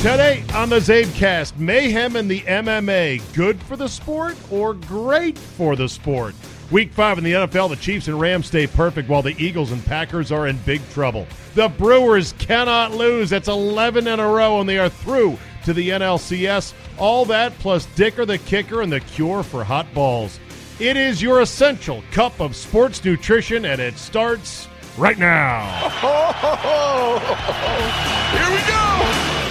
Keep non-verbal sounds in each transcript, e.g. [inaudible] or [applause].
Today on the Zabecast, mayhem in the MMA, good for the sport or great for the sport? Week five in the NFL, the Chiefs and Rams stay perfect while the Eagles and Packers are in big trouble. The Brewers cannot lose. It's 11 in a row, and they are through to the NLCS. All that plus Dicker the Kicker and the cure for hot balls. It is your essential cup of sports nutrition, and it starts right now. [laughs] Here we go.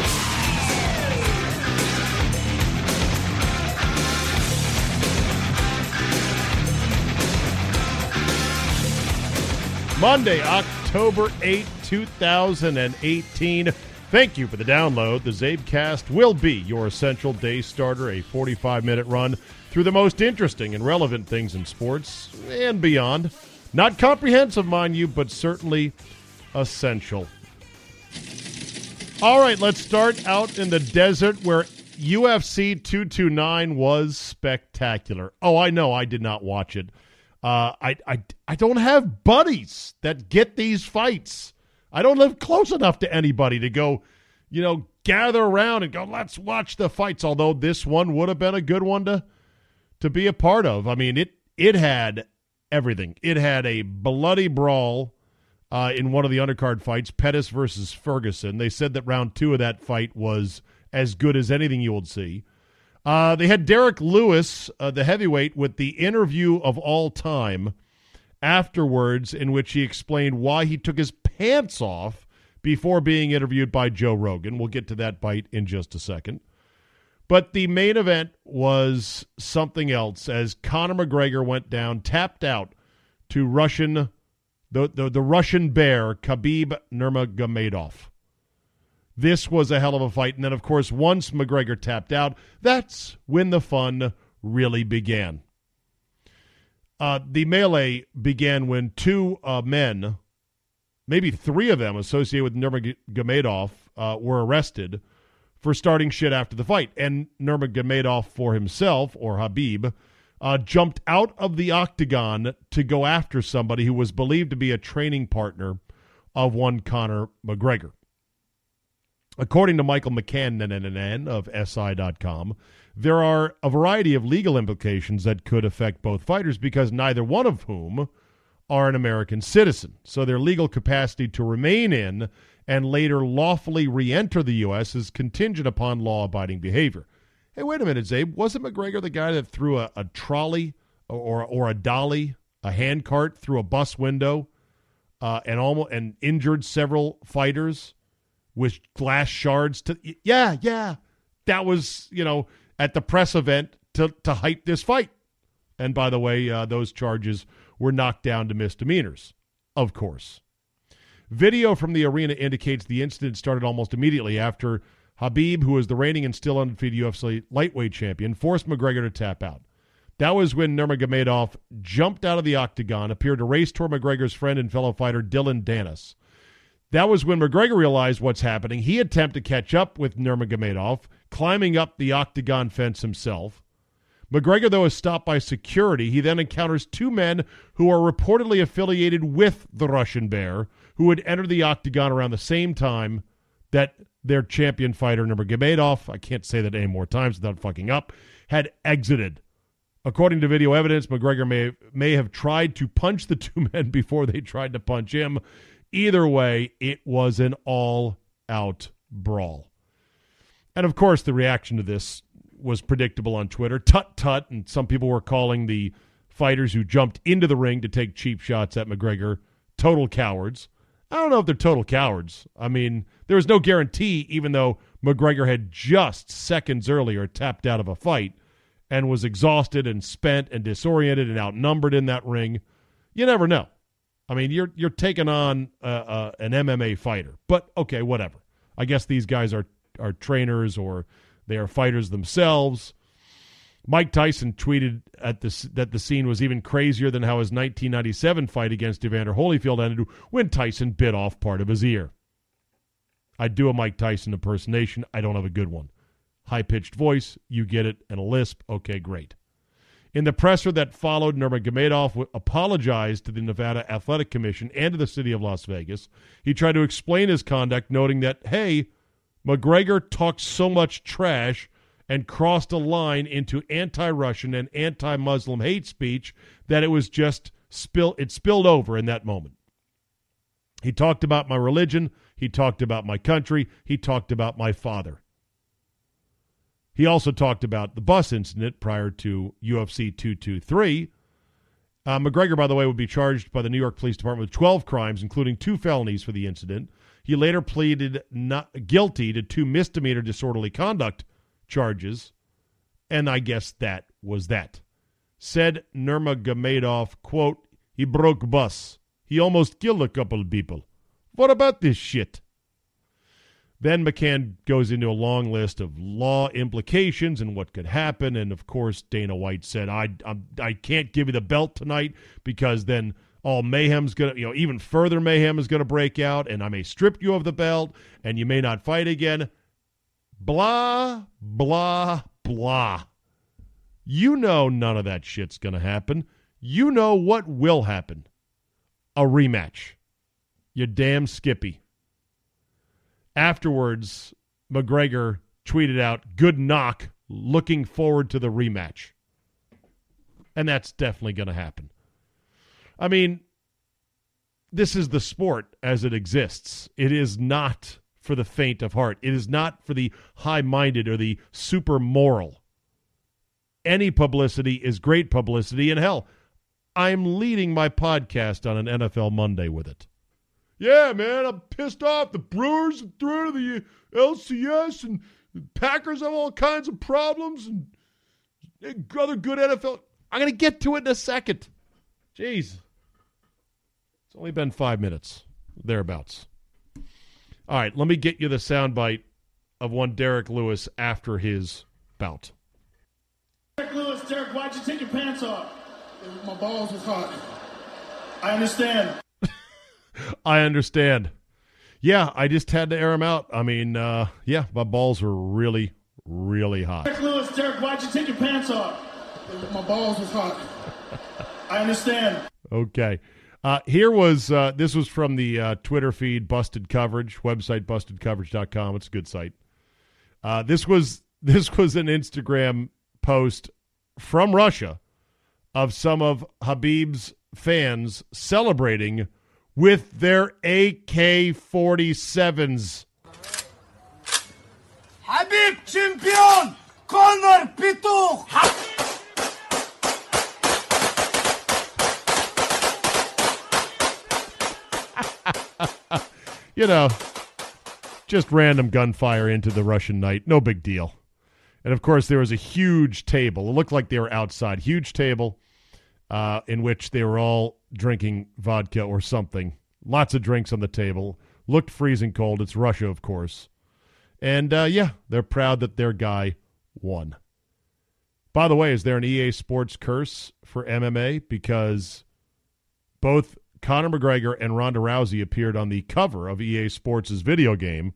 Monday, October 8, 2018. Thank you for the download. The Zabecast will be your essential day starter, a 45 minute run through the most interesting and relevant things in sports and beyond. Not comprehensive, mind you, but certainly essential. All right, let's start out in the desert where UFC 229 was spectacular. Oh, I know I did not watch it. Uh, I, I, I don't have buddies that get these fights. I don't live close enough to anybody to go, you know, gather around and go, let's watch the fights. Although this one would have been a good one to to be a part of. I mean, it it had everything. It had a bloody brawl uh, in one of the undercard fights, Pettis versus Ferguson. They said that round two of that fight was as good as anything you would see. Uh, they had Derek Lewis, uh, the heavyweight, with the interview of all time afterwards, in which he explained why he took his pants off before being interviewed by Joe Rogan. We'll get to that bite in just a second. But the main event was something else as Conor McGregor went down, tapped out to Russian, the, the, the Russian bear, Khabib Nurmagomedov. This was a hell of a fight. And then, of course, once McGregor tapped out, that's when the fun really began. Uh, the melee began when two uh, men, maybe three of them associated with Nurmagomedov, uh, were arrested for starting shit after the fight. And Nurmagomedov for himself, or Khabib, uh, jumped out of the octagon to go after somebody who was believed to be a training partner of one Conor McGregor. According to Michael McCann of SI.com, there are a variety of legal implications that could affect both fighters because neither one of whom are an American citizen. So their legal capacity to remain in and later lawfully re enter the U.S. is contingent upon law abiding behavior. Hey, wait a minute, Zabe. Wasn't McGregor the guy that threw a, a trolley or, or a dolly, a handcart through a bus window uh, and, almost, and injured several fighters? With glass shards to yeah yeah. That was you know at the press event to to hype this fight. And by the way uh, those charges were knocked down to misdemeanors of course. Video from the arena indicates the incident started almost immediately after Khabib who is the reigning and still undefeated UFC lightweight champion forced McGregor to tap out. That was when Nurmagomedov jumped out of the octagon, appeared to race toward McGregor's friend and fellow fighter Dillon Danis. That was when McGregor realized what's happening. He attempted to catch up with Nurmagomedov, climbing up the octagon fence himself. McGregor, though, is stopped by security. He then encounters two men who are reportedly affiliated with the Russian Bear, who had entered the octagon around the same time that their champion fighter, Nurmagomedov, I can't say that any more times without fucking up, had exited. According to video evidence, McGregor may, may have tried to punch the two [laughs] men before they tried to punch him. Either way, it was an all out brawl. And of course, the reaction to this was predictable on Twitter. Tut tut. And some people were calling the fighters who jumped into the ring to take cheap shots at McGregor total cowards. I don't know if they're total cowards. I mean, there was no guarantee, even though McGregor had just seconds earlier tapped out of a fight and was exhausted and spent and disoriented and outnumbered in that ring. You never know. I mean, you're you're taking on uh, uh, an MMA fighter, but okay, whatever. I guess these guys are are trainers or they are fighters themselves. Mike Tyson tweeted at this that the scene was even crazier than how his 1997 fight against Evander Holyfield ended when Tyson bit off part of his ear. I do a Mike Tyson impersonation. I don't have a good one. High pitched voice, you get it, and a lisp. Okay, great. In the presser that followed, Nurmagomedov apologized to the Nevada Athletic Commission and to the city of Las Vegas. He tried to explain his conduct, noting that, hey, McGregor talked so much trash and crossed a line into anti-Russian and anti-Muslim hate speech that it was just spill it spilled over in that moment. He talked about my religion, he talked about my country, he talked about my father. He also talked about the bus incident prior to UFC 223. Uh, McGregor, by the way, would be charged by the New York Police Department with 12 crimes, including two felonies for the incident. He later pleaded not guilty to two misdemeanor disorderly conduct charges, and I guess that was that. Said Nurmagomedov, quote, he broke bus. He almost killed a couple of people. What about this shit? Then McCann goes into a long list of law implications and what could happen. And of course, Dana White said, I, I'm, I can't give you the belt tonight because then all mayhem's going to, you know, even further mayhem is going to break out and I may strip you of the belt and you may not fight again. Blah, blah, blah. You know none of that shit's going to happen. You know what will happen a rematch. You damn Skippy. Afterwards, McGregor tweeted out, Good knock. Looking forward to the rematch. And that's definitely going to happen. I mean, this is the sport as it exists. It is not for the faint of heart, it is not for the high minded or the super moral. Any publicity is great publicity, and hell, I'm leading my podcast on an NFL Monday with it. Yeah, man, I'm pissed off. The Brewers through to the LCS, and the Packers have all kinds of problems, and other good NFL. I'm going to get to it in a second. Jeez. It's only been five minutes, thereabouts. All right, let me get you the soundbite of one Derek Lewis after his bout. Derek Lewis, Derek, why'd you take your pants off? My balls was hot. I understand. I understand. Yeah, I just had to air them out. I mean, uh, yeah, my balls were really, really hot. Derek Lewis, Derek, why'd you take your pants off? My balls was hot. I understand. Okay. Uh, here was uh, this was from the uh, Twitter feed, Busted Coverage website, bustedcoverage.com. It's a good site. Uh, this was [laughs] this was an Instagram post from Russia of some of Khabib's fans celebrating with their AK 47s. Khabib Champion! Conor Pitouk! Ha- [laughs] you know, just random gunfire into the Russian night. No big deal. And of course, there was a huge table. It looked like they were outside. Huge table uh, in which they were all drinking vodka or something. Lots of drinks on the table. Looked freezing cold. It's Russia, of course. And uh, yeah, they're proud that their guy won. By the way, is there an EA Sports curse for MMA? Because both Conor McGregor and Ronda Rousey appeared on the cover of EA Sports' video game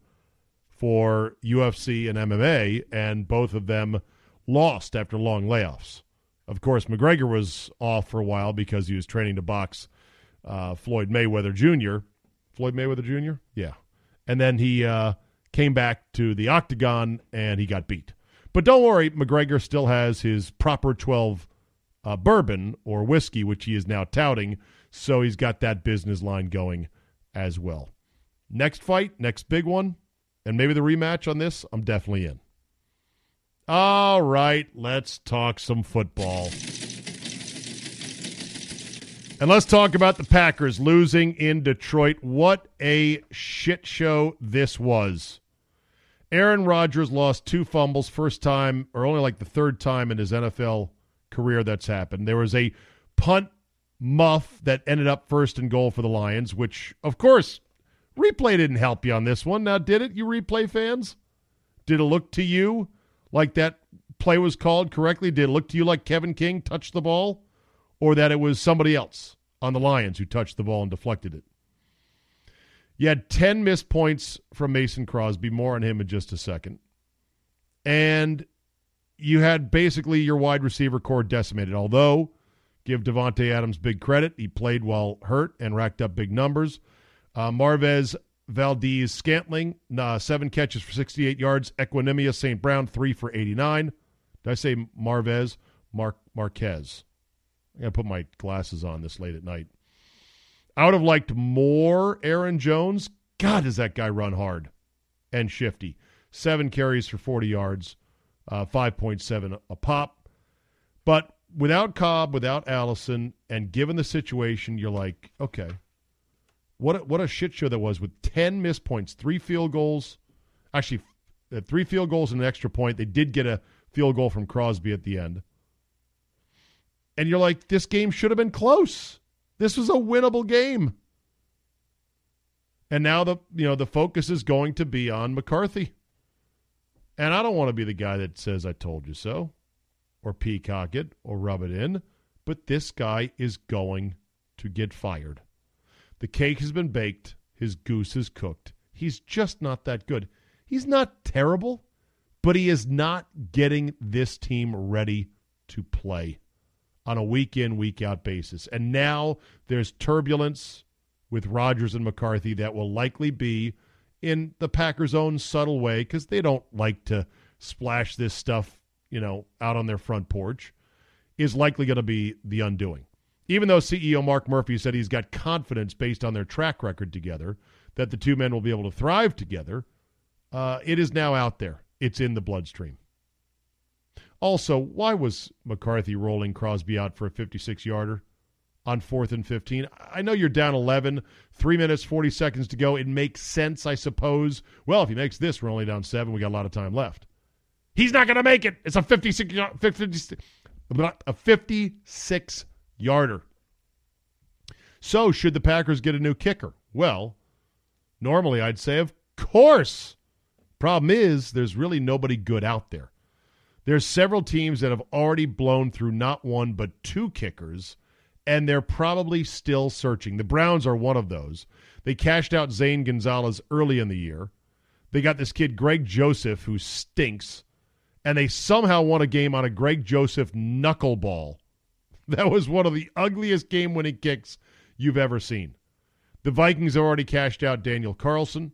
for UFC and MMA, and both of them lost after long layoffs. Of course, McGregor was off for a while because he was training to box uh, Floyd Mayweather Jr. Floyd Mayweather Jr. Yeah, and then he uh, came back to the octagon and he got beat. But don't worry, McGregor still has his proper twelve uh, bourbon or whiskey, which he is now touting. So he's got that business line going as well. Next fight, next big one, and maybe the rematch on this, I'm definitely in. All right, let's talk some football. And let's talk about the Packers losing in Detroit. What a shit show this was. Aaron Rodgers lost two fumbles, first time, or only like the third time in his NFL career that's happened. There was a punt muff that ended up first and goal for the Lions, which, of course, replay didn't help you on this one. Now, did it, you replay fans? Did it look to you like that play was called correctly? Did it look to you like Kevin King touched the ball? Or that it was somebody else on the Lions who touched the ball and deflected it? You had 10 missed points from Mason Crosby. More on him in just a second. And you had basically your wide receiver core decimated. Although, give Davante Adams big credit, he played while hurt and racked up big numbers. Uh, Marvez Valdes Scantling, seven catches for 68 yards. Equanimeous St. Brown, three for 89. Did I say Marvez? Mark Marquez. I got to put my glasses on this late at night. I would have liked more Aaron Jones. God, does that guy run hard and shifty. Seven carries for 40 yards, uh, 5.7 a pop. But without Cobb, without Allison, and given the situation, you're like, okay, what a, what a shit show that was with 10 missed points, three field goals. Actually, uh, three field goals and an extra point. They did get a field goal from Crosby at the end. And you're like, this game should have been close. This was a winnable game. And now the you know the focus is going to be on McCarthy. And I don't want to be the guy that says I told you so or peacock it or rub it in, but this guy is going to get fired. The cake has been baked, his goose is cooked. He's just not that good. He's not terrible, but he is not getting this team ready to play on a week in, week out basis. And now there's turbulence with Rodgers and McCarthy that will likely be in the Packers' own subtle way because they don't like to splash this stuff, you know, out on their front porch, is likely going to be the undoing. Even though CEO Mark Murphy said he's got confidence based on their track record together that the two men will be able to thrive together, uh, it is now out there. It's in the bloodstream. Also, why was McCarthy rolling Crosby out for a 56 yarder on fourth and 15? I know you're down 11, three minutes, 40 seconds to go. It makes sense, I suppose. Well, if he makes this, we're only down seven. We got a lot of time left. He's not going to make it. It's a 56, 56, a 56 yarder. So, should the Packers get a new kicker? Well, normally I'd say, of course. Problem is, there's really nobody good out there. There's several teams that have already blown through not one but two kickers, and they're probably still searching. The Browns are one of those. They cashed out Zane Gonzalez early in the year. They got this kid Greg Joseph who stinks, and they somehow won a game on a Greg Joseph knuckleball. That was one of the ugliest game-winning kicks you've ever seen. The Vikings already cashed out Daniel Carlson,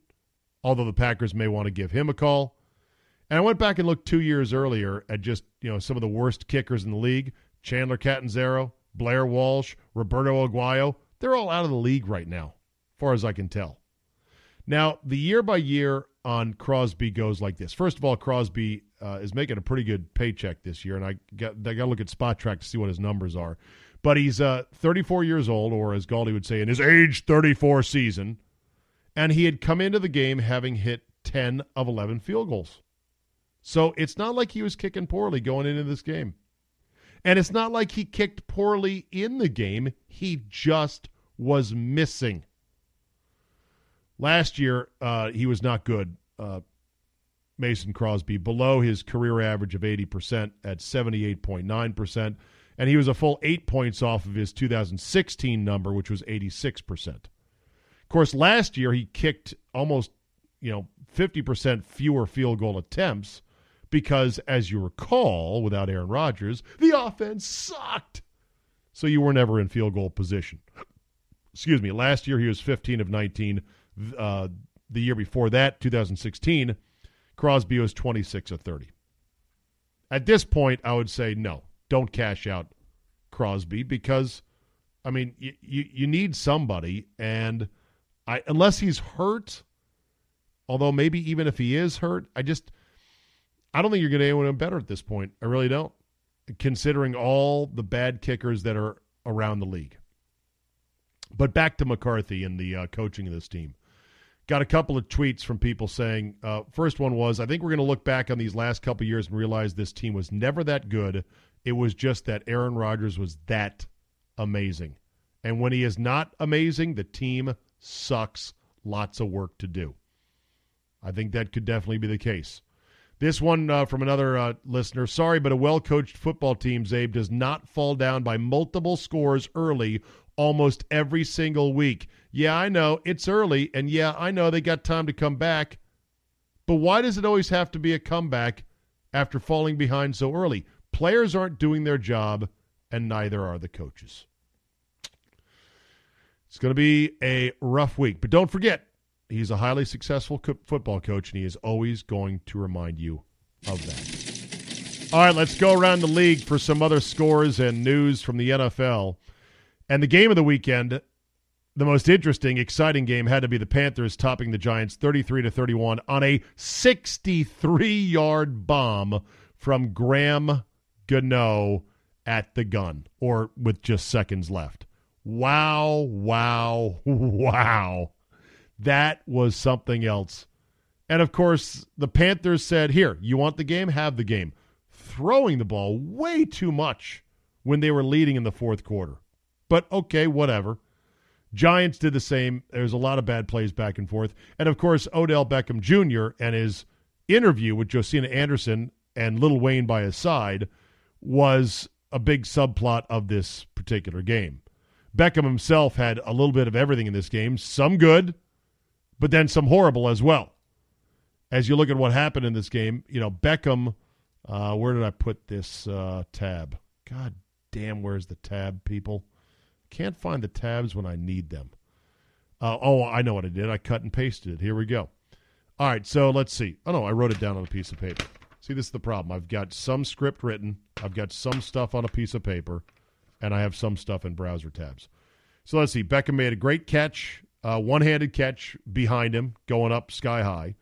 although the Packers may want to give him a call. And I went back and looked two years earlier at just you know some of the worst kickers in the league: Chandler Catanzaro, Blair Walsh, Roberto Aguayo. They're all out of the league right now, far as I can tell. Now, the year by year on Crosby goes like this. First of all, Crosby uh, is making a pretty good paycheck this year, and I got I got to look at Spotrac to see what his numbers are. But he's uh, 34 years old, or as Galdi would say, in his age 34 season, and he had come into the game having hit 10 of 11 field goals. So it's not like he was kicking poorly going into this game. And it's not like he kicked poorly in the game. He just was missing. Last year, uh, he was not good. Uh, Mason Crosby below his career average of 80% at 78.9%. And he was a full eight points off of his 2016 number, which was 86%. Of course, last year he kicked almost, you know, 50% fewer field goal attempts because, as you recall, without Aaron Rodgers, the offense sucked. So you were never in field goal position. [clears throat] Excuse me. Last year he was 15 of 19. Uh, the year before that, 2016, Crosby was 26 or 30. At this point, I would say no, don't cash out Crosby because, I mean, you, you, you need somebody, and I unless he's hurt, although maybe even if he is hurt, I just I don't think you're going to anyone better at this point. I really don't, considering all the bad kickers that are around the league. But back to McCarthy and the uh, coaching of this team. Got a couple of tweets from people saying, uh, first one was, I think we're going to look back on these last couple years and realize this team was never that good. It was just that Aaron Rodgers was that amazing. And when he is not amazing, the team sucks. Lots of work to do. I think that could definitely be the case. This one uh, from another uh, listener. Sorry, but a well coached football team, Zabe, does not fall down by multiple scores early almost every single week. Yeah, I know it's early, and yeah, I know they got time to come back. But why does it always have to be a comeback after falling behind so early? Players aren't doing their job, and neither are the coaches. It's going to be a rough week. But don't forget, he's a highly successful co- football coach, and he is always going to remind you of that. All right, let's go around the league for some other scores and news from the NFL. And the game of the weekend, the most interesting, exciting game had to be the Panthers topping the Giants 33 to 31 on a 63-yard bomb from Graham Gano at the gun or with just seconds left. Wow, wow, [laughs] wow. That was something else. And of course, the Panthers said, Here, you want the game? Have the game. Throwing the ball way too much when they were leading in the fourth quarter. But okay, whatever. Giants did the same. There's a lot of bad plays back and forth. And of course, Odell Beckham Jr. and his interview with Josina Anderson and Lil Wayne by his side was a big subplot of this particular game. Beckham himself had a little bit of everything in this game, some good, but then some horrible as well. As you look at what happened in this game, you know, Beckham, uh, where did I put this uh, tab? God damn, where's the tab, people? Can't find the tabs when I need them. Uh, oh, I know what I did. I cut and pasted it. Here we go. All right, so let's see. Oh, no, I wrote it down on a piece of paper. See, this is the problem. I've got some script written, I've got some stuff on a piece of paper, and I have some stuff in browser tabs. So let's see. Beckham made a great catch, uh, one handed catch behind him, going up sky high.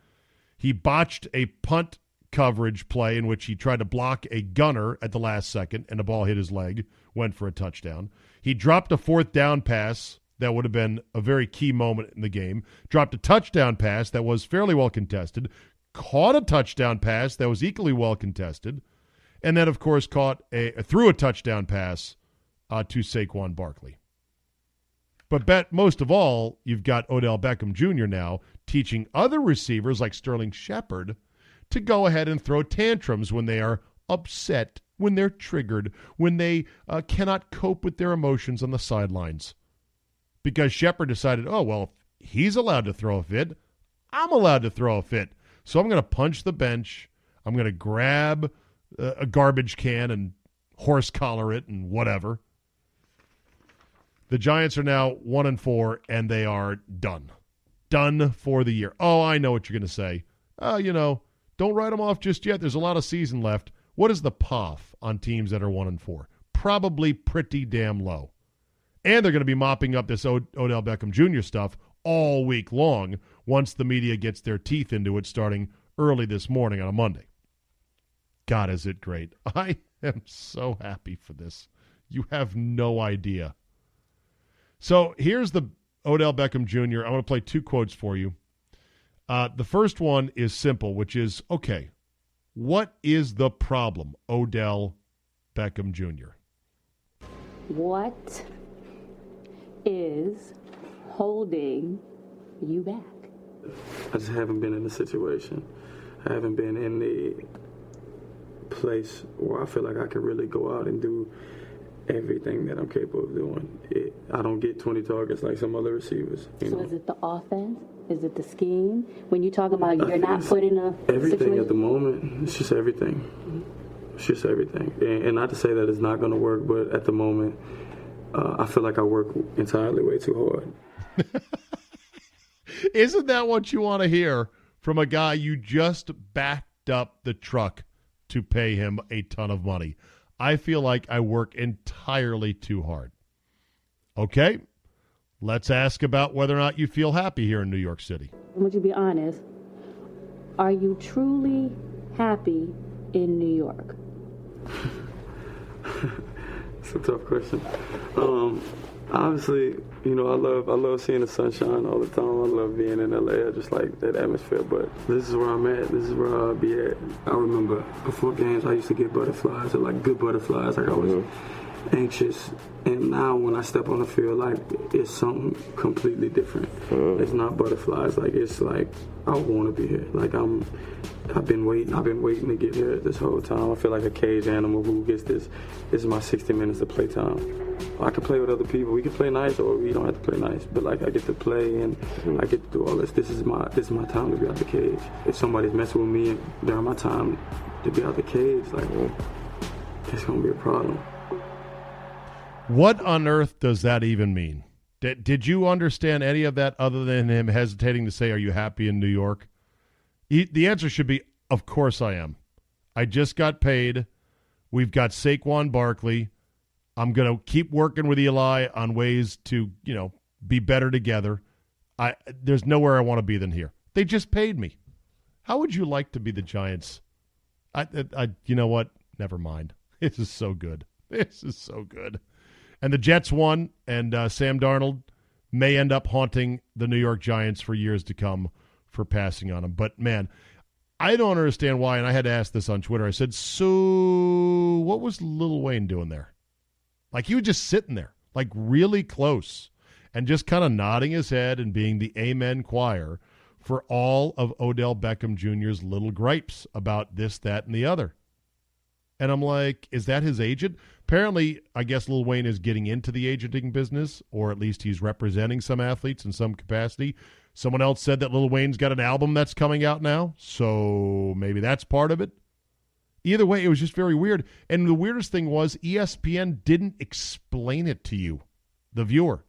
He botched a punt coverage play in which he tried to block a gunner at the last second, and the ball hit his leg, went for a touchdown. He dropped a fourth down pass that would have been a very key moment in the game, dropped a touchdown pass that was fairly well contested, caught a touchdown pass that was equally well contested, and then, of course, caught a threw a touchdown pass uh, to Saquon Barkley. But bet most of all, you've got Odell Beckham Jr. now teaching other receivers like Sterling Shepard to go ahead and throw tantrums when they are upset, when they're triggered, when they uh, cannot cope with their emotions on the sidelines. Because Shepard decided, oh, well, if he's allowed to throw a fit, I'm allowed to throw a fit. So I'm going to punch the bench. I'm going to grab uh, a garbage can and horse collar it and whatever. The Giants are now one and four, and they are done, done for the year. Oh, I know what you're going to say. Oh, you know, don't write them off just yet. There's a lot of season left. What is the POF on teams that are one and four? Probably pretty damn low. And they're going to be mopping up this Od- Odell Beckham Jr. stuff all week long once the media gets their teeth into it starting early this morning on a Monday. God, is it great. [laughs] I am so happy for this. You have no idea. So here's the Odell Beckham Jr. I want to play two quotes for you. Uh, the first one is simple, which is okay, what is the problem, Odell Beckham Jr.? What is holding you back? I just haven't been in the situation. I haven't been in the place where I feel like I can really go out and do everything that I'm capable of doing. It, I don't get 20 targets like some other receivers. so know? is it the offense? Is it the scheme? When you talk about you're not put in a everything situation? at the moment, it's just everything. It's just everything. And, and not to say that it's not going to work, but at the moment, uh, I feel like I work entirely way too hard. [laughs] Isn't that what you want to hear from a guy you just backed up the truck to pay him a ton of money? I feel like I work entirely too hard. Okay? Let's ask about whether or not you feel happy here in New York City. Would you be honest? Are you truly happy in New York? [laughs] it's a tough question. Um, obviously, you know, I love I love seeing the sunshine all the time. I love being in LA. I just like that atmosphere. But this is where I'm at. This is where I'll be at. I remember before games, I used to get butterflies, or like good butterflies. Like I was mm-hmm. Anxious, and now when I step on the field, like it's something completely different. Mm-hmm. It's not butterflies. Like it's like I want to be here. Like I'm. I've been waiting. I've been waiting to get here this whole time. I feel like a cage animal who gets this. This is my 60 minutes of playtime. I can play with other people. We can play nice, or we don't have to play nice. But like I get to play and mm-hmm. I get to do all this. This is my this is my time to be out the cage. If somebody's messing with me during my time to be out the cage, like mm-hmm. it's gonna be a problem. What on earth does that even mean? Did, did you understand any of that other than him hesitating to say, Are you happy in New York? He, the answer should be, Of course I am. I just got paid. We've got Saquon Barkley. I'm going to keep working with Eli on ways to, you know, be better together. I there's nowhere I want to be than here. They just paid me. How would you like to be the Giants? I, I, I you know what? Never mind. [laughs] This is so good. This is so good. And the Jets won, and uh, Sam Darnold may end up haunting the New York Giants for years to come for passing on him. But man, I don't understand why. And I had to ask this on Twitter. I said, "So, what was Lil Wayne doing there?" Like he was just sitting there, like really close, and just kind of nodding his head and being the amen choir for all of Odell Beckham Jr.'s little gripes about this, that, and the other. And I'm like, is that his agent? Apparently, I guess Lil Wayne is getting into the agenting business, or at least he's representing some athletes in some capacity. Someone else said that Lil Wayne's got an album that's coming out now, so maybe that's part of it. Either way, it was just very weird. And the weirdest thing was ESPN didn't explain it to you, the viewer.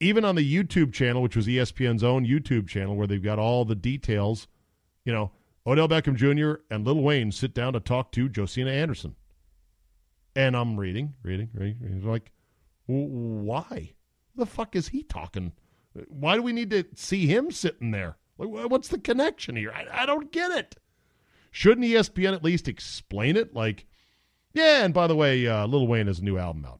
Even on the YouTube channel, which was ESPN's own YouTube channel, where they've got all the details, you know, Odell Beckham Jr. and Lil Wayne sit down to talk to Josina Anderson. And I'm reading, reading, reading. reading. Like, why? The fuck is he talking? Why do we need to see him sitting there? Like, what's the connection here? I, I don't get it. Shouldn't ESPN at least explain it? Like, yeah, and by the way, uh, Lil Wayne has a new album out.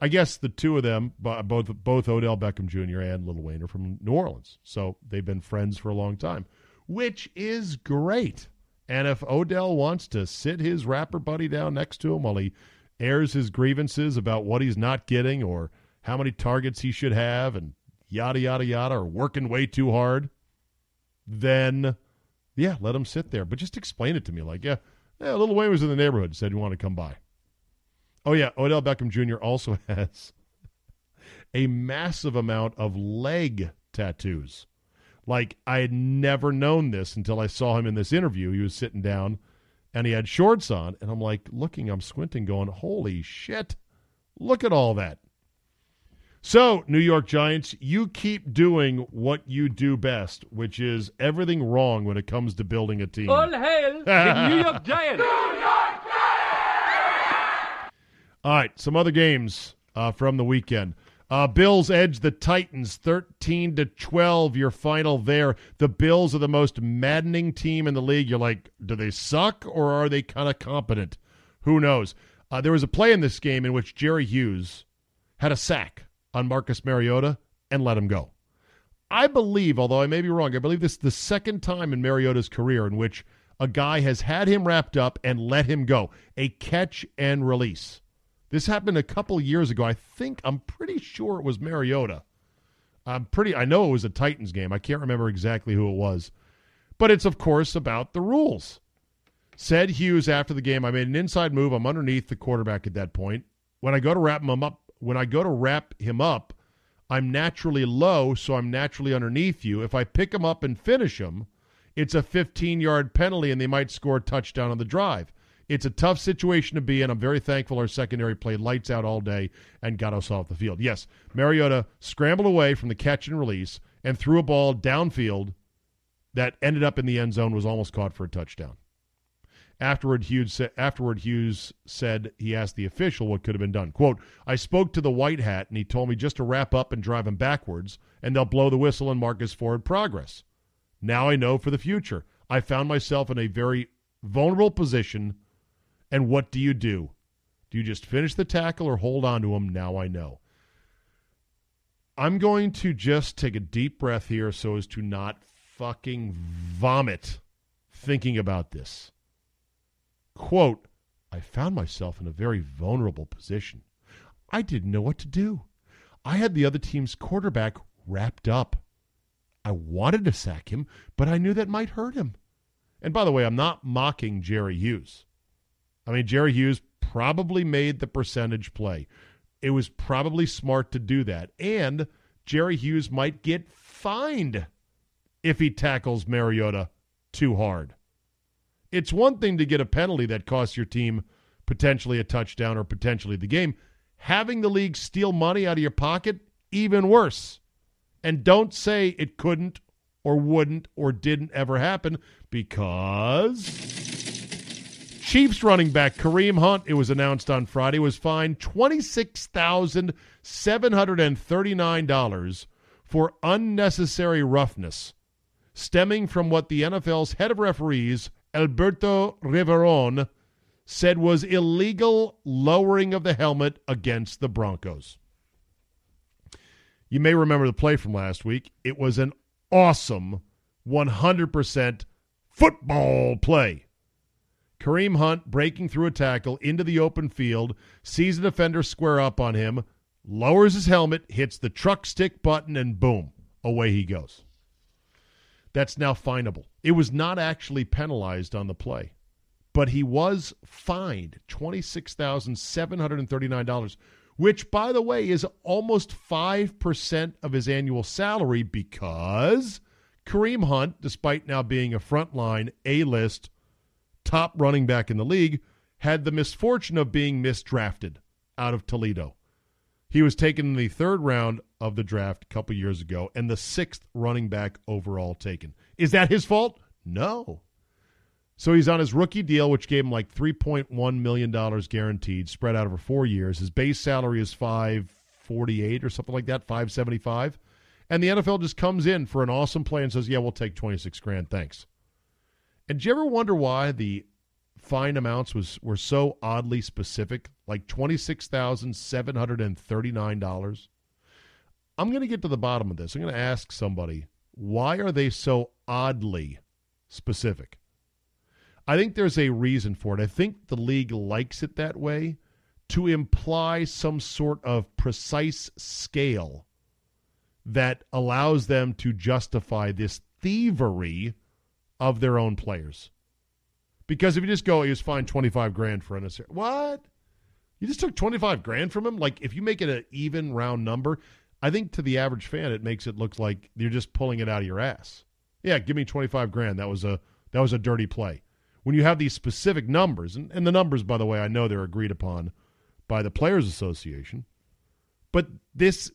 I guess the two of them, both both Odell Beckham Jr. and Lil Wayne, are from New Orleans, so they've been friends for a long time, which is great. And if Odell wants to sit his rapper buddy down next to him while he airs his grievances about what he's not getting or how many targets he should have and yada yada yada, or working way too hard, then yeah, let him sit there. But just explain it to me. Like, yeah, yeah, Little Wayne was in the neighborhood, said you want to come by. Oh, yeah, Odell Beckham Jr. also [laughs] has a massive amount of leg tattoos. Like, I had never known this until I saw him in this interview. He was sitting down and he had shorts on. And I'm like, looking, I'm squinting, going, holy shit, look at all that. So, New York Giants, you keep doing what you do best, which is everything wrong when it comes to building a team. All hail the [laughs] New York Giants! New York Giants! All right, some other games uh, from the weekend. Uh, Bills edge the Titans 13 to 12. Your final there. The Bills are the most maddening team in the league. You're like, do they suck or are they kind of competent? Who knows? Uh, there was a play in this game in which Jerry Hughes had a sack on Marcus Mariota and let him go. I believe, although I may be wrong, I believe this is the second time in Mariota's career in which a guy has had him wrapped up and let him go. A catch and release. This happened a couple years ago. I think I'm pretty sure it was Mariota. I'm pretty I know it was a Titans game. I can't remember exactly who it was. But it's of course about the rules. Said Hughes after the game, I made an inside move. I'm underneath the quarterback at that point. When I go to wrap him up, when I go to wrap him up, I'm naturally low, so I'm naturally underneath you. If I pick him up and finish him, it's a 15 yard penalty and they might score a touchdown on the drive. It's a tough situation to be in. I'm very thankful our secondary played lights out all day and got us off the field. Yes, Mariota scrambled away from the catch and release and threw a ball downfield that ended up in the end zone, was almost caught for a touchdown. Afterward, Hughes, sa- afterward, Hughes said he asked the official what could have been done. Quote, I spoke to the white hat and he told me just to wrap up and drive him backwards and they'll blow the whistle and mark his forward progress. Now I know for the future. I found myself in a very vulnerable position. And what do you do? Do you just finish the tackle or hold on to him? Now I know. I'm going to just take a deep breath here so as to not fucking vomit thinking about this. Quote, I found myself in a very vulnerable position. I didn't know what to do. I had the other team's quarterback wrapped up. I wanted to sack him, but I knew that might hurt him. And by the way, I'm not mocking Jerry Hughes. I mean, Jerry Hughes probably made the percentage play. It was probably smart to do that. And Jerry Hughes might get fined if he tackles Mariota too hard. It's one thing to get a penalty that costs your team potentially a touchdown or potentially the game. Having the league steal money out of your pocket, even worse. And don't say it couldn't or wouldn't or didn't ever happen because Chiefs running back Kareem Hunt, it was announced on Friday, was fined $26,739 for unnecessary roughness, stemming from what the NFL's head of referees, Alberto Riveron, said was illegal lowering of the helmet against the Broncos. You may remember the play from last week. It was an awesome 100% football play. Kareem Hunt breaking through a tackle into the open field, sees a defender square up on him, lowers his helmet, hits the truck stick button, and boom, away he goes. That's now finable. It was not actually penalized on the play, but he was fined $26,739, which, by the way, is almost 5% of his annual salary because Kareem Hunt, despite now being a frontline A list top running back in the league, had the misfortune of being misdrafted out of Toledo. He was taken in the third round of the draft a couple years ago and the sixth running back overall taken. Is that his fault? No. So he's on his rookie deal, which gave him like $3.1 million guaranteed, spread out over four years. His base salary is 548 or something like that, 575 And the NFL just comes in for an awesome play and says, yeah, we'll take 26 grand. Thanks. And do you ever wonder why the fine amounts was were so oddly specific, like twenty six thousand seven hundred and thirty nine dollars? I'm going to get to the bottom of this. I'm going to ask somebody why are they so oddly specific. I think there's a reason for it. I think the league likes it that way to imply some sort of precise scale that allows them to justify this thievery of their own players. Because if you just go, he was fined 25 grand for an unnecessary. What? You just took 25 grand from him? Like, if you make it an even round number, I think to the average fan, it makes it look like you're just pulling it out of your ass. Yeah, give me 25 grand. That was a that was a dirty play. When you have these specific numbers, and, and the numbers, by the way, I know they're agreed upon by the Players Association, but this,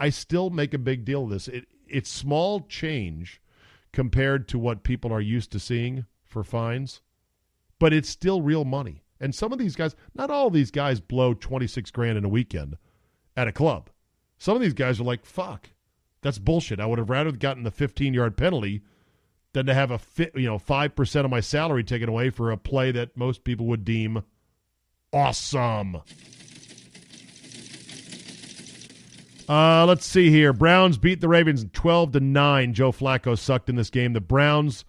I still make a big deal of this. It, it's small change compared to what people are used to seeing for fines, but it's still real money. And some of these guys, not all these guys blow 26 grand in a weekend at a club. Some of these guys are like, fuck, that's bullshit. I would have rather gotten the 15 yard penalty than to have a fit, you know, 5% of my salary taken away for a play that most people would deem awesome. Uh, let's see here. Browns beat the Ravens 12 to 9. Joe Flacco sucked in this game. The Browns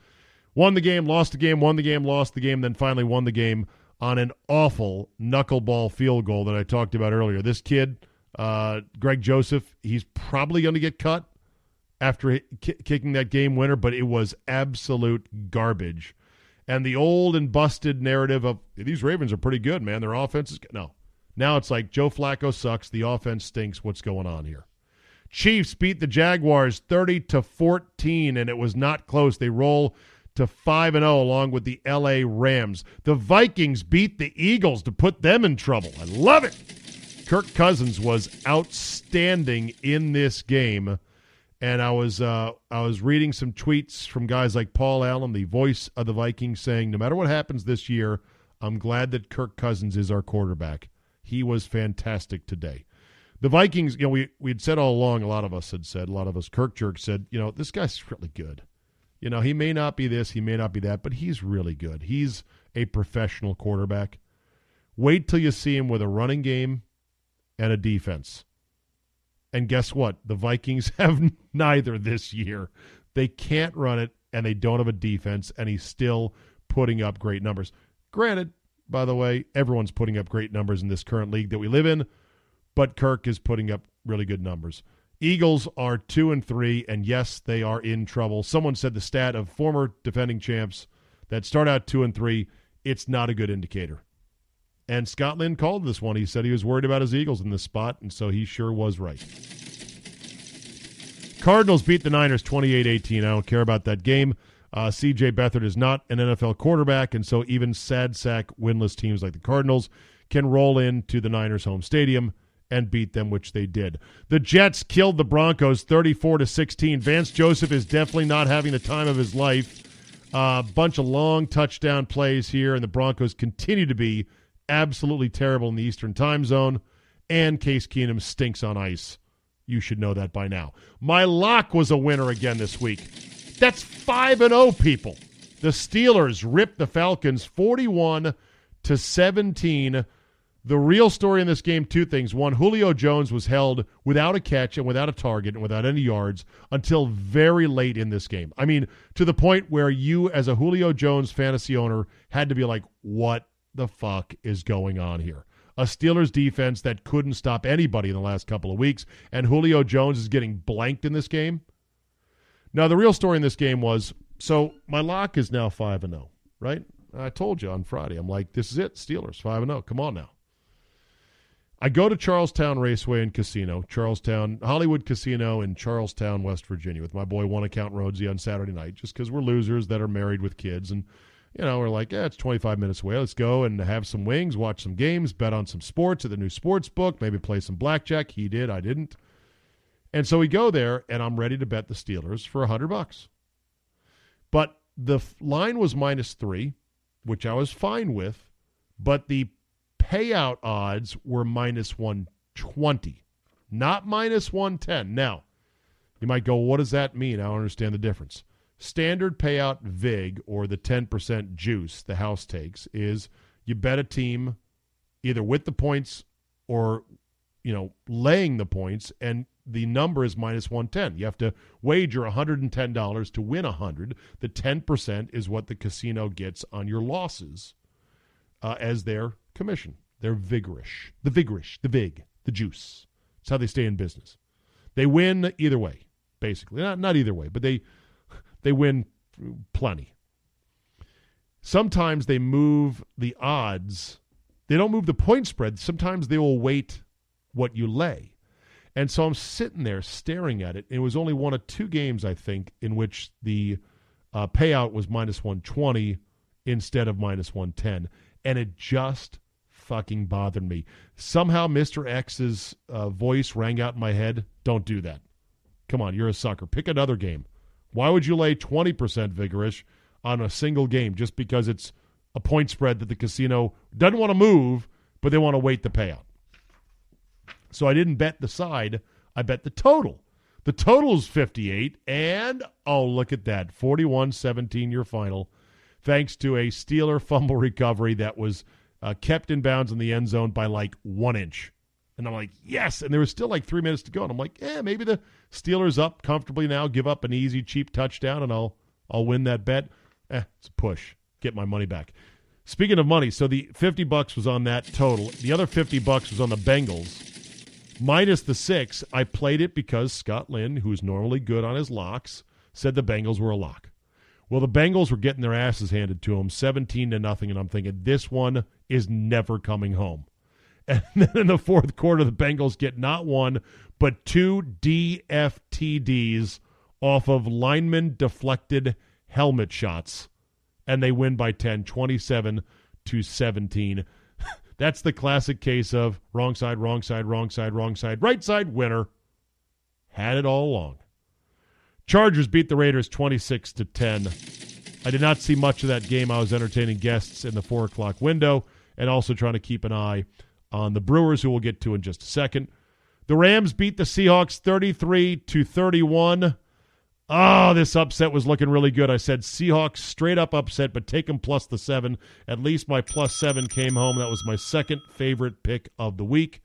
won the game, lost the game, won the game, lost the game, then finally won the game on an awful knuckleball field goal that I talked about earlier. This kid, uh, Greg Joseph, he's probably going to get cut after k- kicking that game winner, but it was absolute garbage. And the old and busted narrative of these Ravens are pretty good, man. Their offense is no. Now it's like Joe Flacco sucks. The offense stinks. What's going on here? Chiefs beat the Jaguars 30 to 14, and it was not close. They roll to 5 and 0 along with the LA Rams. The Vikings beat the Eagles to put them in trouble. I love it. Kirk Cousins was outstanding in this game And I was uh, I was reading some tweets from guys like Paul Allen, the voice of the Vikings, saying no matter what happens this year, I'm glad that Kirk Cousins is our quarterback. He was fantastic today. The Vikings, you know, we we had said all along. A lot of us had said, a lot of us Kirk jerk said, you know, this guy's really good. You know, he may not be this, he may not be that, but he's really good. He's a professional quarterback. Wait till you see him with a running game and a defense. And guess what? The Vikings [laughs] have neither this year. They can't run it, and they don't have a defense, and he's still putting up great numbers. Granted, by the way, everyone's putting up great numbers in this current league that we live in, but Kirk is putting up really good numbers. Eagles are two and three, and yes, they are in trouble. Someone said the stat of former defending champs that start out two and three, it's not a good indicator. And Scott Lynn called this one. He said he was worried about his Eagles in this spot, and so he sure was right. Cardinals beat the Niners 28 18. I don't care about that game. Uh, CJ Beathard is not an NFL quarterback, and so even sad sack winless teams like the Cardinals can roll into the Niners' home stadium and beat them, which they did. The Jets killed the Broncos 34 to 16. Vance Joseph is definitely not having the time of his life. A uh, bunch of long touchdown plays here, and the Broncos continue to be absolutely terrible in the Eastern time zone. And Case Keenum stinks on ice. You should know that by now. My lock was a winner again this week. That's 5 and 0 people. The Steelers ripped the Falcons 41 to 17 the real story in this game, two things. One, Julio Jones was held without a catch and without a target and without any yards until very late in this game. I mean, to the point where you, as a Julio Jones fantasy owner, had to be like, what the fuck is going on here? A Steelers defense that couldn't stop anybody in the last couple of weeks, and Julio Jones is getting blanked in this game. Now, the real story in this game was so my lock is now 5 and 0, right? I told you on Friday. I'm like, this is it, Steelers 5 and 0. Come on now. I go to Charlestown Raceway and Casino, Charlestown Hollywood Casino in Charlestown, West Virginia, with my boy One Account Rhodesy on Saturday night, just because we're losers that are married with kids, and you know we're like, yeah, it's 25 minutes away. Let's go and have some wings, watch some games, bet on some sports at the new sports book, maybe play some blackjack. He did, I didn't, and so we go there, and I'm ready to bet the Steelers for a hundred bucks, but the line was minus three, which I was fine with, but the payout odds were minus 120, not minus 110. Now, you might go, what does that mean? I don't understand the difference. Standard payout VIG, or the 10% juice the house takes, is you bet a team either with the points or, you know, laying the points, and the number is minus 110. You have to wager $110 to win 100. The 10% is what the casino gets on your losses uh, as their commission. They're vigorish. The vigorish, the vig, the juice. It's how they stay in business. They win either way, basically. Not not either way, but they they win plenty. Sometimes they move the odds. They don't move the point spread. Sometimes they will weight what you lay. And so I'm sitting there staring at it. It was only one of two games, I think, in which the uh, payout was minus 120 instead of minus 110 and it just fucking bothered me. Somehow Mr. X's uh, voice rang out in my head. Don't do that. Come on, you're a sucker. Pick another game. Why would you lay 20% vigorish on a single game just because it's a point spread that the casino doesn't want to move, but they want to wait the payout? So I didn't bet the side, I bet the total. The total is 58, and oh, look at that 41 17 your final thanks to a Steeler fumble recovery that was uh, kept in bounds in the end zone by like one inch. And I'm like, yes. And there was still like three minutes to go. And I'm like, yeah, maybe the Steelers up comfortably now, give up an easy, cheap touchdown, and I'll I'll win that bet. Eh, it's a push. Get my money back. Speaking of money, so the 50 bucks was on that total. The other 50 bucks was on the Bengals. Minus the six, I played it because Scott Lynn, who's normally good on his locks, said the Bengals were a lock. Well, the Bengals were getting their asses handed to them, 17 to nothing, and I'm thinking this one is never coming home. [laughs] And then in the fourth quarter, the Bengals get not one, but two DFTDs off of lineman deflected helmet shots, and they win by 10, 27 to 17. That's the classic case of wrong side, wrong side, wrong side, wrong side, right side winner. Had it all along. Chargers beat the Raiders 26 to 10. I did not see much of that game. I was entertaining guests in the four o'clock window and also trying to keep an eye on the Brewers, who we'll get to in just a second. The Rams beat the Seahawks 33 to 31. Oh, this upset was looking really good. I said Seahawks straight up upset, but take them plus the seven. At least my plus seven came home. That was my second favorite pick of the week.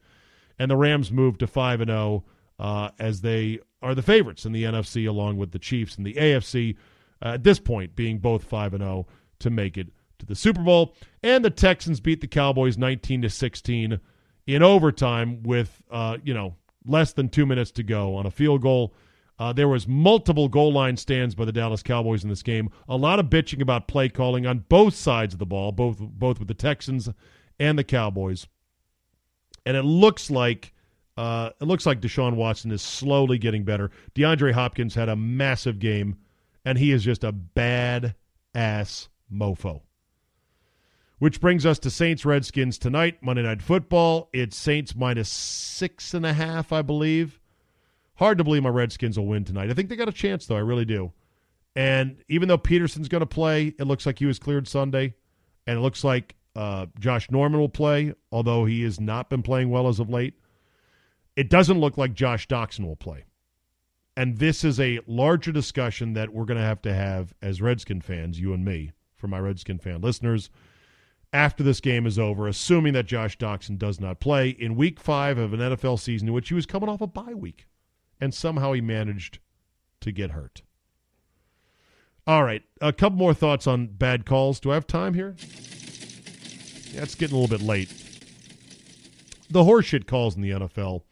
And the Rams moved to 5 and 0 uh, as they are the favorites in the NFC along with the Chiefs and the AFC uh, at this point being both 5 and 0 to make it to the Super Bowl. And the Texans beat the Cowboys 19 to 16 in overtime with uh, you know less than 2 minutes to go on a field goal. Uh, there was multiple goal line stands by the Dallas Cowboys in this game. A lot of bitching about play calling on both sides of the ball, both both with the Texans and the Cowboys. And it looks like uh, it looks like Deshaun Watson is slowly getting better. DeAndre Hopkins had a massive game, and he is just a bad ass mofo. Which brings us to Saints Redskins tonight, Monday Night Football. It's Saints minus six and a half, I believe. Hard to believe my Redskins will win tonight. I think they got a chance, though. I really do. And even though Peterson's going to play, it looks like he was cleared Sunday, and it looks like uh, Josh Norman will play, although he has not been playing well as of late. It doesn't look like Josh Doctson will play. And this is a larger discussion that we're going to have to have as Redskin fans, you and me, for my Redskin fan listeners, after this game is over, assuming that Josh Doctson does not play in week five of an NFL season in which he was coming off a bye week. And somehow he managed to get hurt. All right, a couple more thoughts on bad calls. Do I have time here? Yeah, it's getting a little bit late. The horseshit calls in the NFL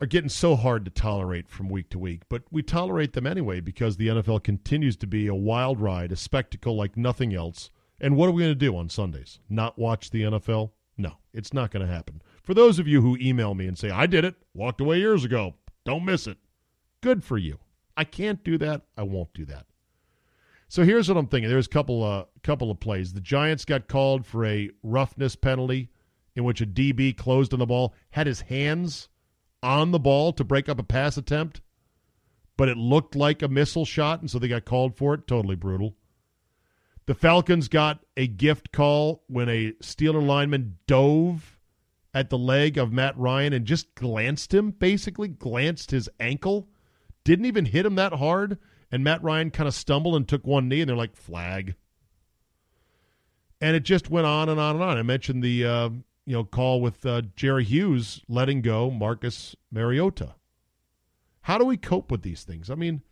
are getting so hard to tolerate from week to week, but we tolerate them anyway because the NFL continues to be a wild ride, a spectacle like nothing else. And what are we going to do on Sundays? Not watch the NFL? No, it's not going to happen. For those of you who email me and say, I did it, walked away years ago, don't miss it. Good for you. I can't do that. I won't do that. So here's what I'm thinking. There's a couple uh, couple of plays. The Giants got called for a roughness penalty in which a DB closed on the ball, had his hands on the ball to break up a pass attempt, but it looked like a missile shot, and so they got called for it. Totally brutal. The Falcons got a gift call when a Steeler lineman dove at the leg of Matt Ryan and just glanced him, basically glanced his ankle. Didn't even hit him that hard. And Matt Ryan kind of stumbled and took one knee, and they're like, flag. And it just went on and on and on. I mentioned the uh, you know call with uh, Jerry Hughes letting go Marcus Mariota. How do we cope with these things? I mean,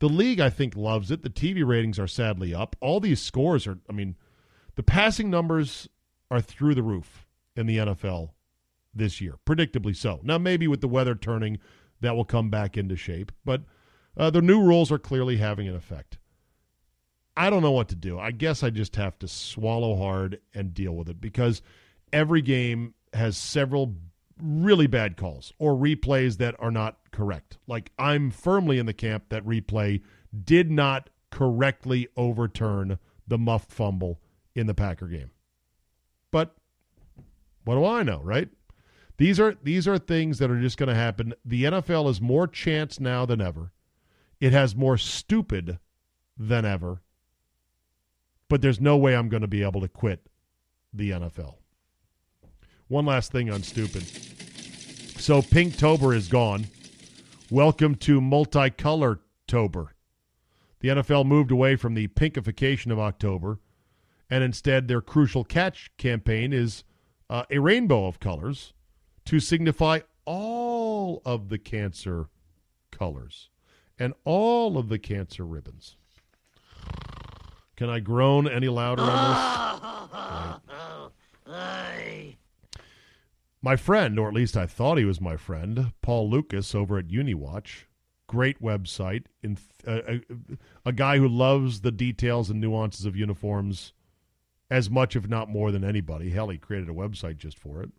the league I think loves it. The TV ratings are sadly up. All these scores are. I mean, the passing numbers are through the roof in the NFL this year, predictably so. Now, maybe with the weather turning, that will come back into shape, but uh, the new rules are clearly having an effect. I don't know what to do. I guess I just have to swallow hard and deal with it because every game has several really bad calls or replays that are not correct. Like I'm firmly in the camp that replay did not correctly overturn the muffed fumble in the Packer game. But what do I know, right? These are these are things that are just going to happen. The NFL is more chance now than ever. It has more stupid than ever. But there's no way I'm going to be able to quit the NFL. One last thing on stupid. So Pinktober is gone. Welcome to multicolor Tober. The NFL moved away from the pinkification of October, and instead their crucial catch campaign is uh, a rainbow of colors to signify all of the cancer colors and all of the cancer ribbons. Can I groan any louder on this? Right. [laughs] My friend, or at least I thought he was my friend, Paul Lucas over at Uniwatch, great website, in, uh, a, a guy who loves the details and nuances of uniforms as much, if not more, than anybody. Hell, he created a website just for it.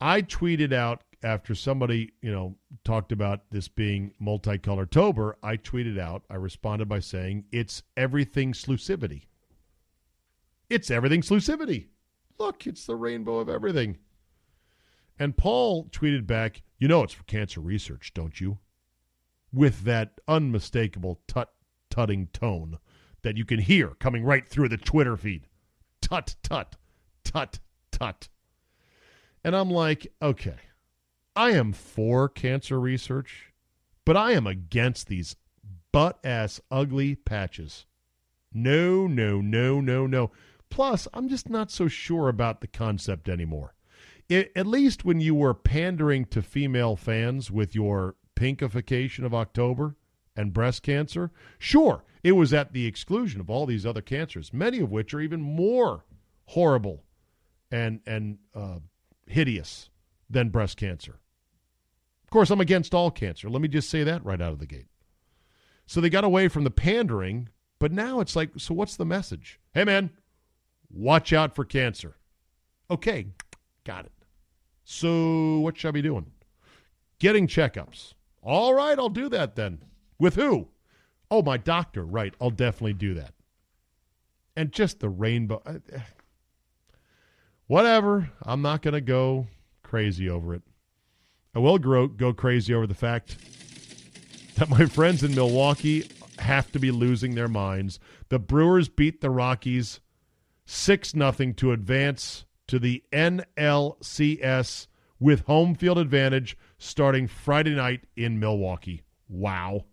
I tweeted out after somebody, you know, talked about this being multicolor tober, I tweeted out, I responded by saying, it's everything exclusivity. It's everything exclusivity. Look, it's the rainbow of everything. And Paul tweeted back, you know it's for cancer research, don't you? with that unmistakable tut tutting tone that you can hear coming right through the Twitter feed. Tut tut tut tut. And I'm like, okay, I am for cancer research, but I am against these butt ass ugly patches. No, no, no, no, no. Plus, I'm just not so sure about the concept anymore. It, at least when you were pandering to female fans with your pinkification of October and breast cancer, sure, it was at the exclusion of all these other cancers, many of which are even more horrible and and uh, hideous than breast cancer. Of course, I'm against all cancer. Let me just say that right out of the gate. So they got away from the pandering, but now it's like, so what's the message? Hey, man, watch out for cancer. Okay, got it. So what should I be doing? Getting checkups. All right, I'll do that then. With who? Oh, my doctor. Right, I'll definitely do that. And just the rainbow. Uh, Whatever. I'm not going to go crazy over it. I will grow, go crazy over the fact that my friends in Milwaukee have to be losing their minds. The Brewers beat the Rockies 6 0 to advance to the NLCS with home field advantage starting Friday night in Milwaukee. Wow.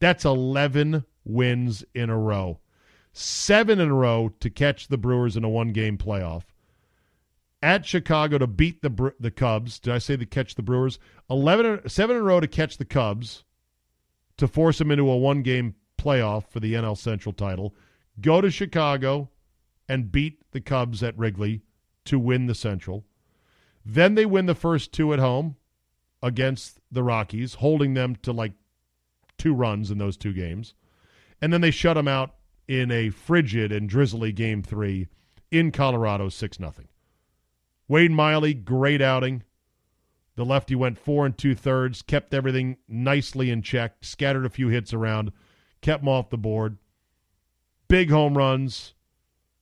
That's 11 wins in a row. Seven in a row to catch the Brewers in a one game playoff at Chicago to beat the the Cubs. Did I say to catch the Brewers? 11 7 in a row to catch the Cubs to force them into a one-game playoff for the NL Central title. Go to Chicago and beat the Cubs at Wrigley to win the Central. Then they win the first two at home against the Rockies, holding them to like two runs in those two games. And then they shut them out in a frigid and drizzly game 3 in Colorado 6 nothing. Wade Miley, great outing. The lefty went four and two thirds, kept everything nicely in check, scattered a few hits around, kept them off the board. Big home runs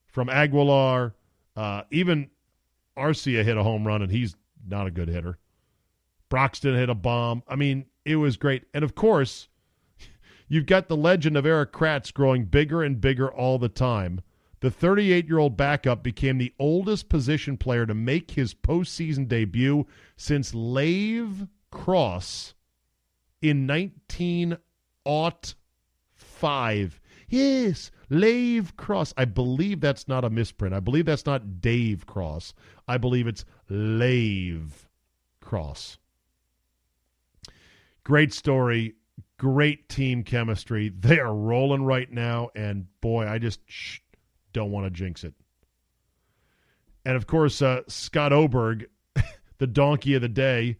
from Aguilar. Uh, even Arcia hit a home run, and he's not a good hitter. Broxton hit a bomb. I mean, it was great. And of course, [laughs] you've got the legend of Erik Kratz growing bigger and bigger all the time. The 38 year old backup became the oldest position player to make his postseason debut since Lave Cross in 1905. Yes, Lave Cross. I believe that's not a misprint. I believe that's not Dave Cross. I believe it's Lave Cross. Great story. Great team chemistry. They are rolling right now. And boy, I just don't want to jinx it. And of course, uh, Scott Oberg, [laughs] the donkey of the day.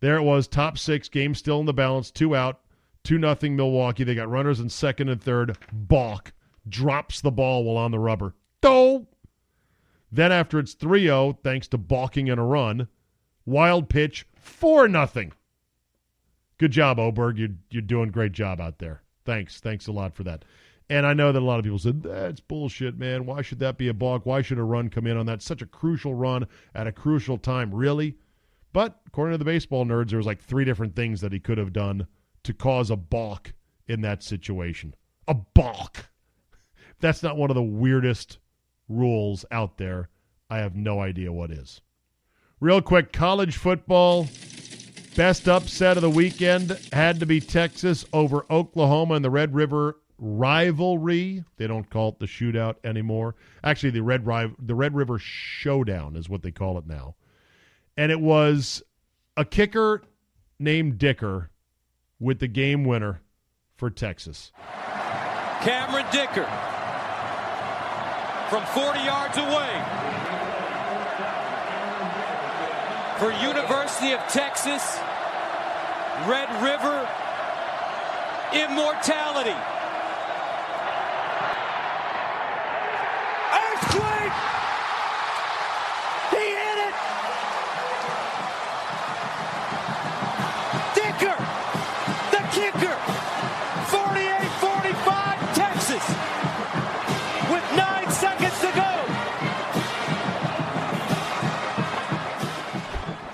There it was, top six, game still in the balance, two out, two nothing Milwaukee. They got runners in second and third. Balk drops the ball while on the rubber. Do. Then after it's 3-0, thanks to balking and a run, wild pitch, 4 nothing. Good job, Oberg. You're, you're doing great job out there. Thanks. Thanks a lot for that. And I know that a lot of people said, that's bullshit, man. Why should that be a balk? Why should a run come in on that? Such a crucial run at a crucial time. Really? But according to the baseball nerds, there was like three different things that he could have done to cause a balk in that situation. A balk. That's not one of the weirdest rules out there. I have no idea what is. Real quick, college football. Best upset of the weekend had to be Texas over Oklahoma in the Red River rivalry. They don't call it the shootout anymore. Actually, the Red Riv- the Red River Showdown is what they call it now. And it was a kicker named Dicker with the game winner for Texas. Cameron Dicker from 40 yards away for University of Texas Red River immortality.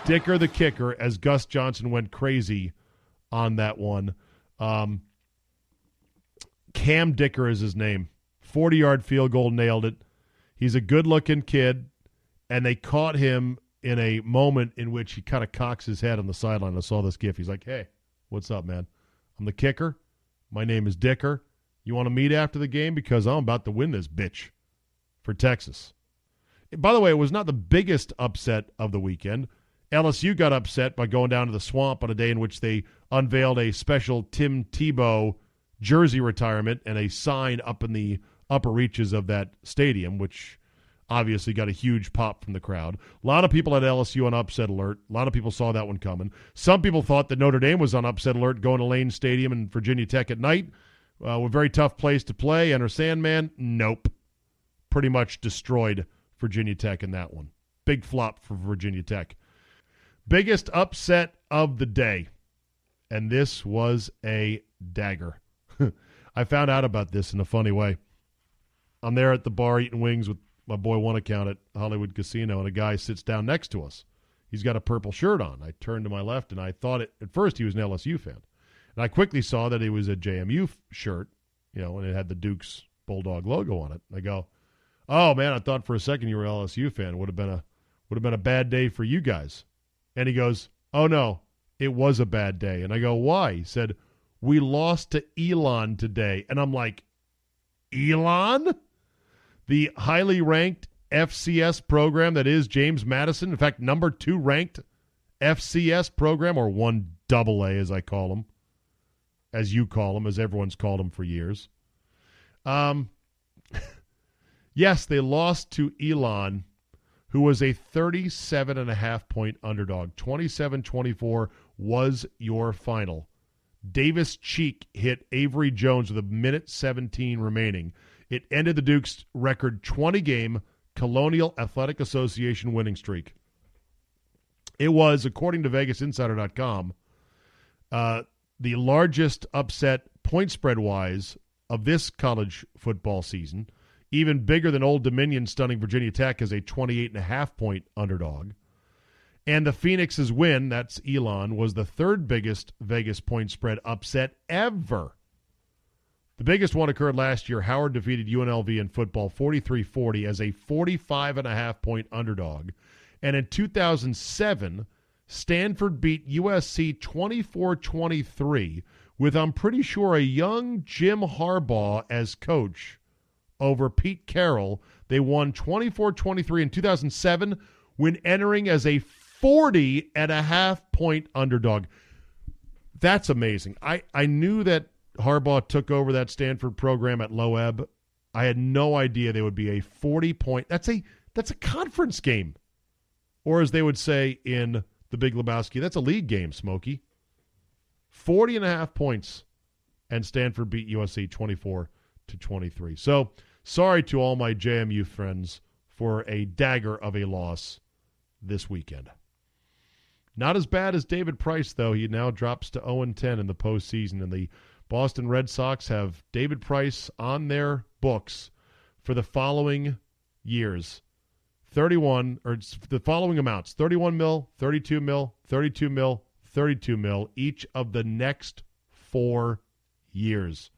Dicker the kicker as Gus Johnson went crazy on that one. Um, Cam Dicker is his name. 40 yard field goal, nailed it. He's a good looking kid, and they caught him in a moment in which he kind of cocks his head on the sideline. I saw this gif. He's like, hey, what's up, man? I'm the kicker. My name is Dicker. You want to meet after the game? Because I'm about to win this bitch for Texas. By the way, it was not the biggest upset of the weekend. LSU got upset by going down to the swamp on a day in which they unveiled a special Tim Tebow jersey retirement and a sign up in the upper reaches of that stadium, which obviously got a huge pop from the crowd. A lot of people had LSU on upset alert. A lot of people saw that one coming. Some people thought that Notre Dame was on upset alert going to Lane Stadium in Virginia Tech at night. Uh, a very tough place to play. Enter Sandman. Nope. Pretty much destroyed Virginia Tech in that one. Big flop for Virginia Tech. Biggest upset of the day. And this was a dagger. [laughs] I found out about this in a funny way. I'm there at the bar eating wings with my boy one account at Hollywood Casino, and a guy sits down next to us. He's got a purple shirt on. I turned to my left, and I thought it, at first he was an LSU fan. And I quickly saw that he was a JMU shirt, you know, and it had the Duke's Bulldog logo on it. I go, "Oh man, I thought for a second you were an LSU fan. Would have been a would have been a bad day for you guys." And he goes, "Oh no, it was a bad day." And I go, "Why?" He said, "We lost to Elon today." And I'm like, "Elon?" The highly ranked FCS program that is James Madison, in fact, number 2 ranked FCS program or 1 double A as I call them, as you call them, as everyone's called them for years. Um [laughs] yes, they lost to Elon who was a 37 and a half point underdog. 27-24 was your final. Davis Cheek hit Avery Jones with a minute 17 remaining. It ended the Dukes' record 20 game Colonial Athletic Association winning streak. It was, according to VegasInsider.com, uh, the largest upset point spread wise of this college football season, even bigger than Old Dominion stunning Virginia Tech as a 28.5 point underdog. And the Phoenix's win, that's Elon, was the third biggest Vegas point spread upset ever. The biggest one occurred last year. Howard defeated UNLV in football 43 40 as a 45 and a half point underdog. And in 2007, Stanford beat USC 24 23 with, I'm pretty sure, a young Jim Harbaugh as coach over Pete Carroll. They won 24 23 in 2007 when entering as a 40 and a half point underdog. That's amazing. I, I knew that Harbaugh took over that Stanford program at Loeb. I had no idea they would be a 40 point. That's a that's a conference game. Or as they would say in the Big Lebowski, that's a league game, Smokey. 40 and a half points and Stanford beat USC 24 to 23. So, sorry to all my JMU friends for a dagger of a loss this weekend. Not as bad as David Price, though. He now drops to 0 10 in the postseason, and the Boston Red Sox have David Price on their books for the following years 31, or the following amounts 31 mil, 32 mil, 32 mil, 32 mil, each of the next four years.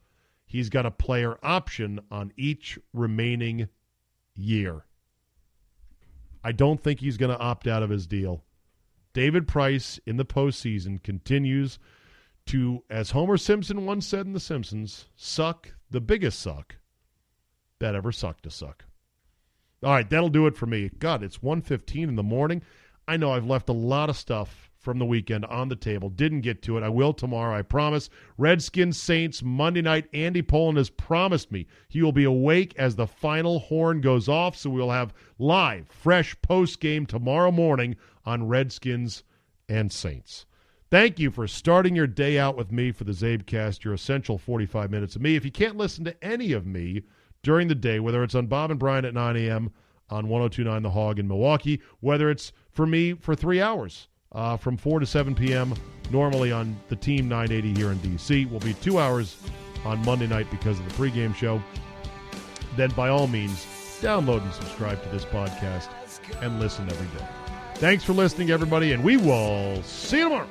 He's got a player option on each remaining year. I don't think he's going to opt out of his deal. David Price in the postseason continues to, as Homer Simpson once said in The Simpsons, suck the biggest suck that ever sucked a suck. All right, that'll do it for me. God, it's 1.15 in the morning. I know I've left a lot of stuff from the weekend on the table. Didn't get to it. I will tomorrow, I promise. Redskins Saints Monday night. Andy Pollin has promised me he will be awake as the final horn goes off, so we'll have live, fresh post game tomorrow morning on Redskins and Saints. Thank you for starting your day out with me for the Czabecast, your essential 45 minutes of me. If you can't listen to any of me during the day, whether it's on Bob and Brian at 9 a.m. on 1029 The Hog in Milwaukee, whether it's for me for three hours uh, from 4 to 7 p.m., normally on the Team 980 here in D.C., will be two hours on Monday night because of the pregame show. Then, by all means, download and subscribe to this podcast and listen every day. Thanks for listening, everybody, and we will see you tomorrow.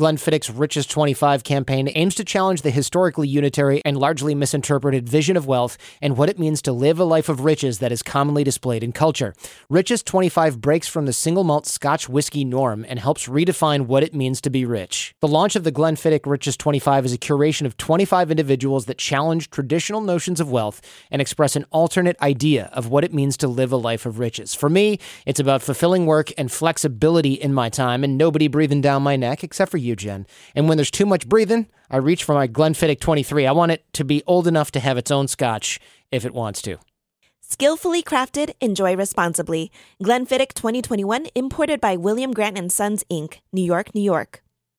Glenfiddich's Richest 25 campaign aims to challenge the historically unitary and largely misinterpreted vision of wealth and what it means to live a life of riches that is commonly displayed in culture. Richest 25 breaks from the single malt Scotch whiskey norm and helps redefine what it means to be rich. The launch of the Glenfiddich Richest 25 is a curation of 25 individuals that challenge traditional notions of wealth and express an alternate idea of what it means to live a life of riches. For me, it's about fulfilling work and flexibility in my time and nobody breathing down my neck except for you, Jen. And when there's too much breathing, I reach for my Glenfiddich 23. I want it to be old enough to have its own scotch if it wants to. Skillfully crafted, enjoy responsibly. Glenfiddich 2021 imported by William Grant & Sons Inc., New York, New York.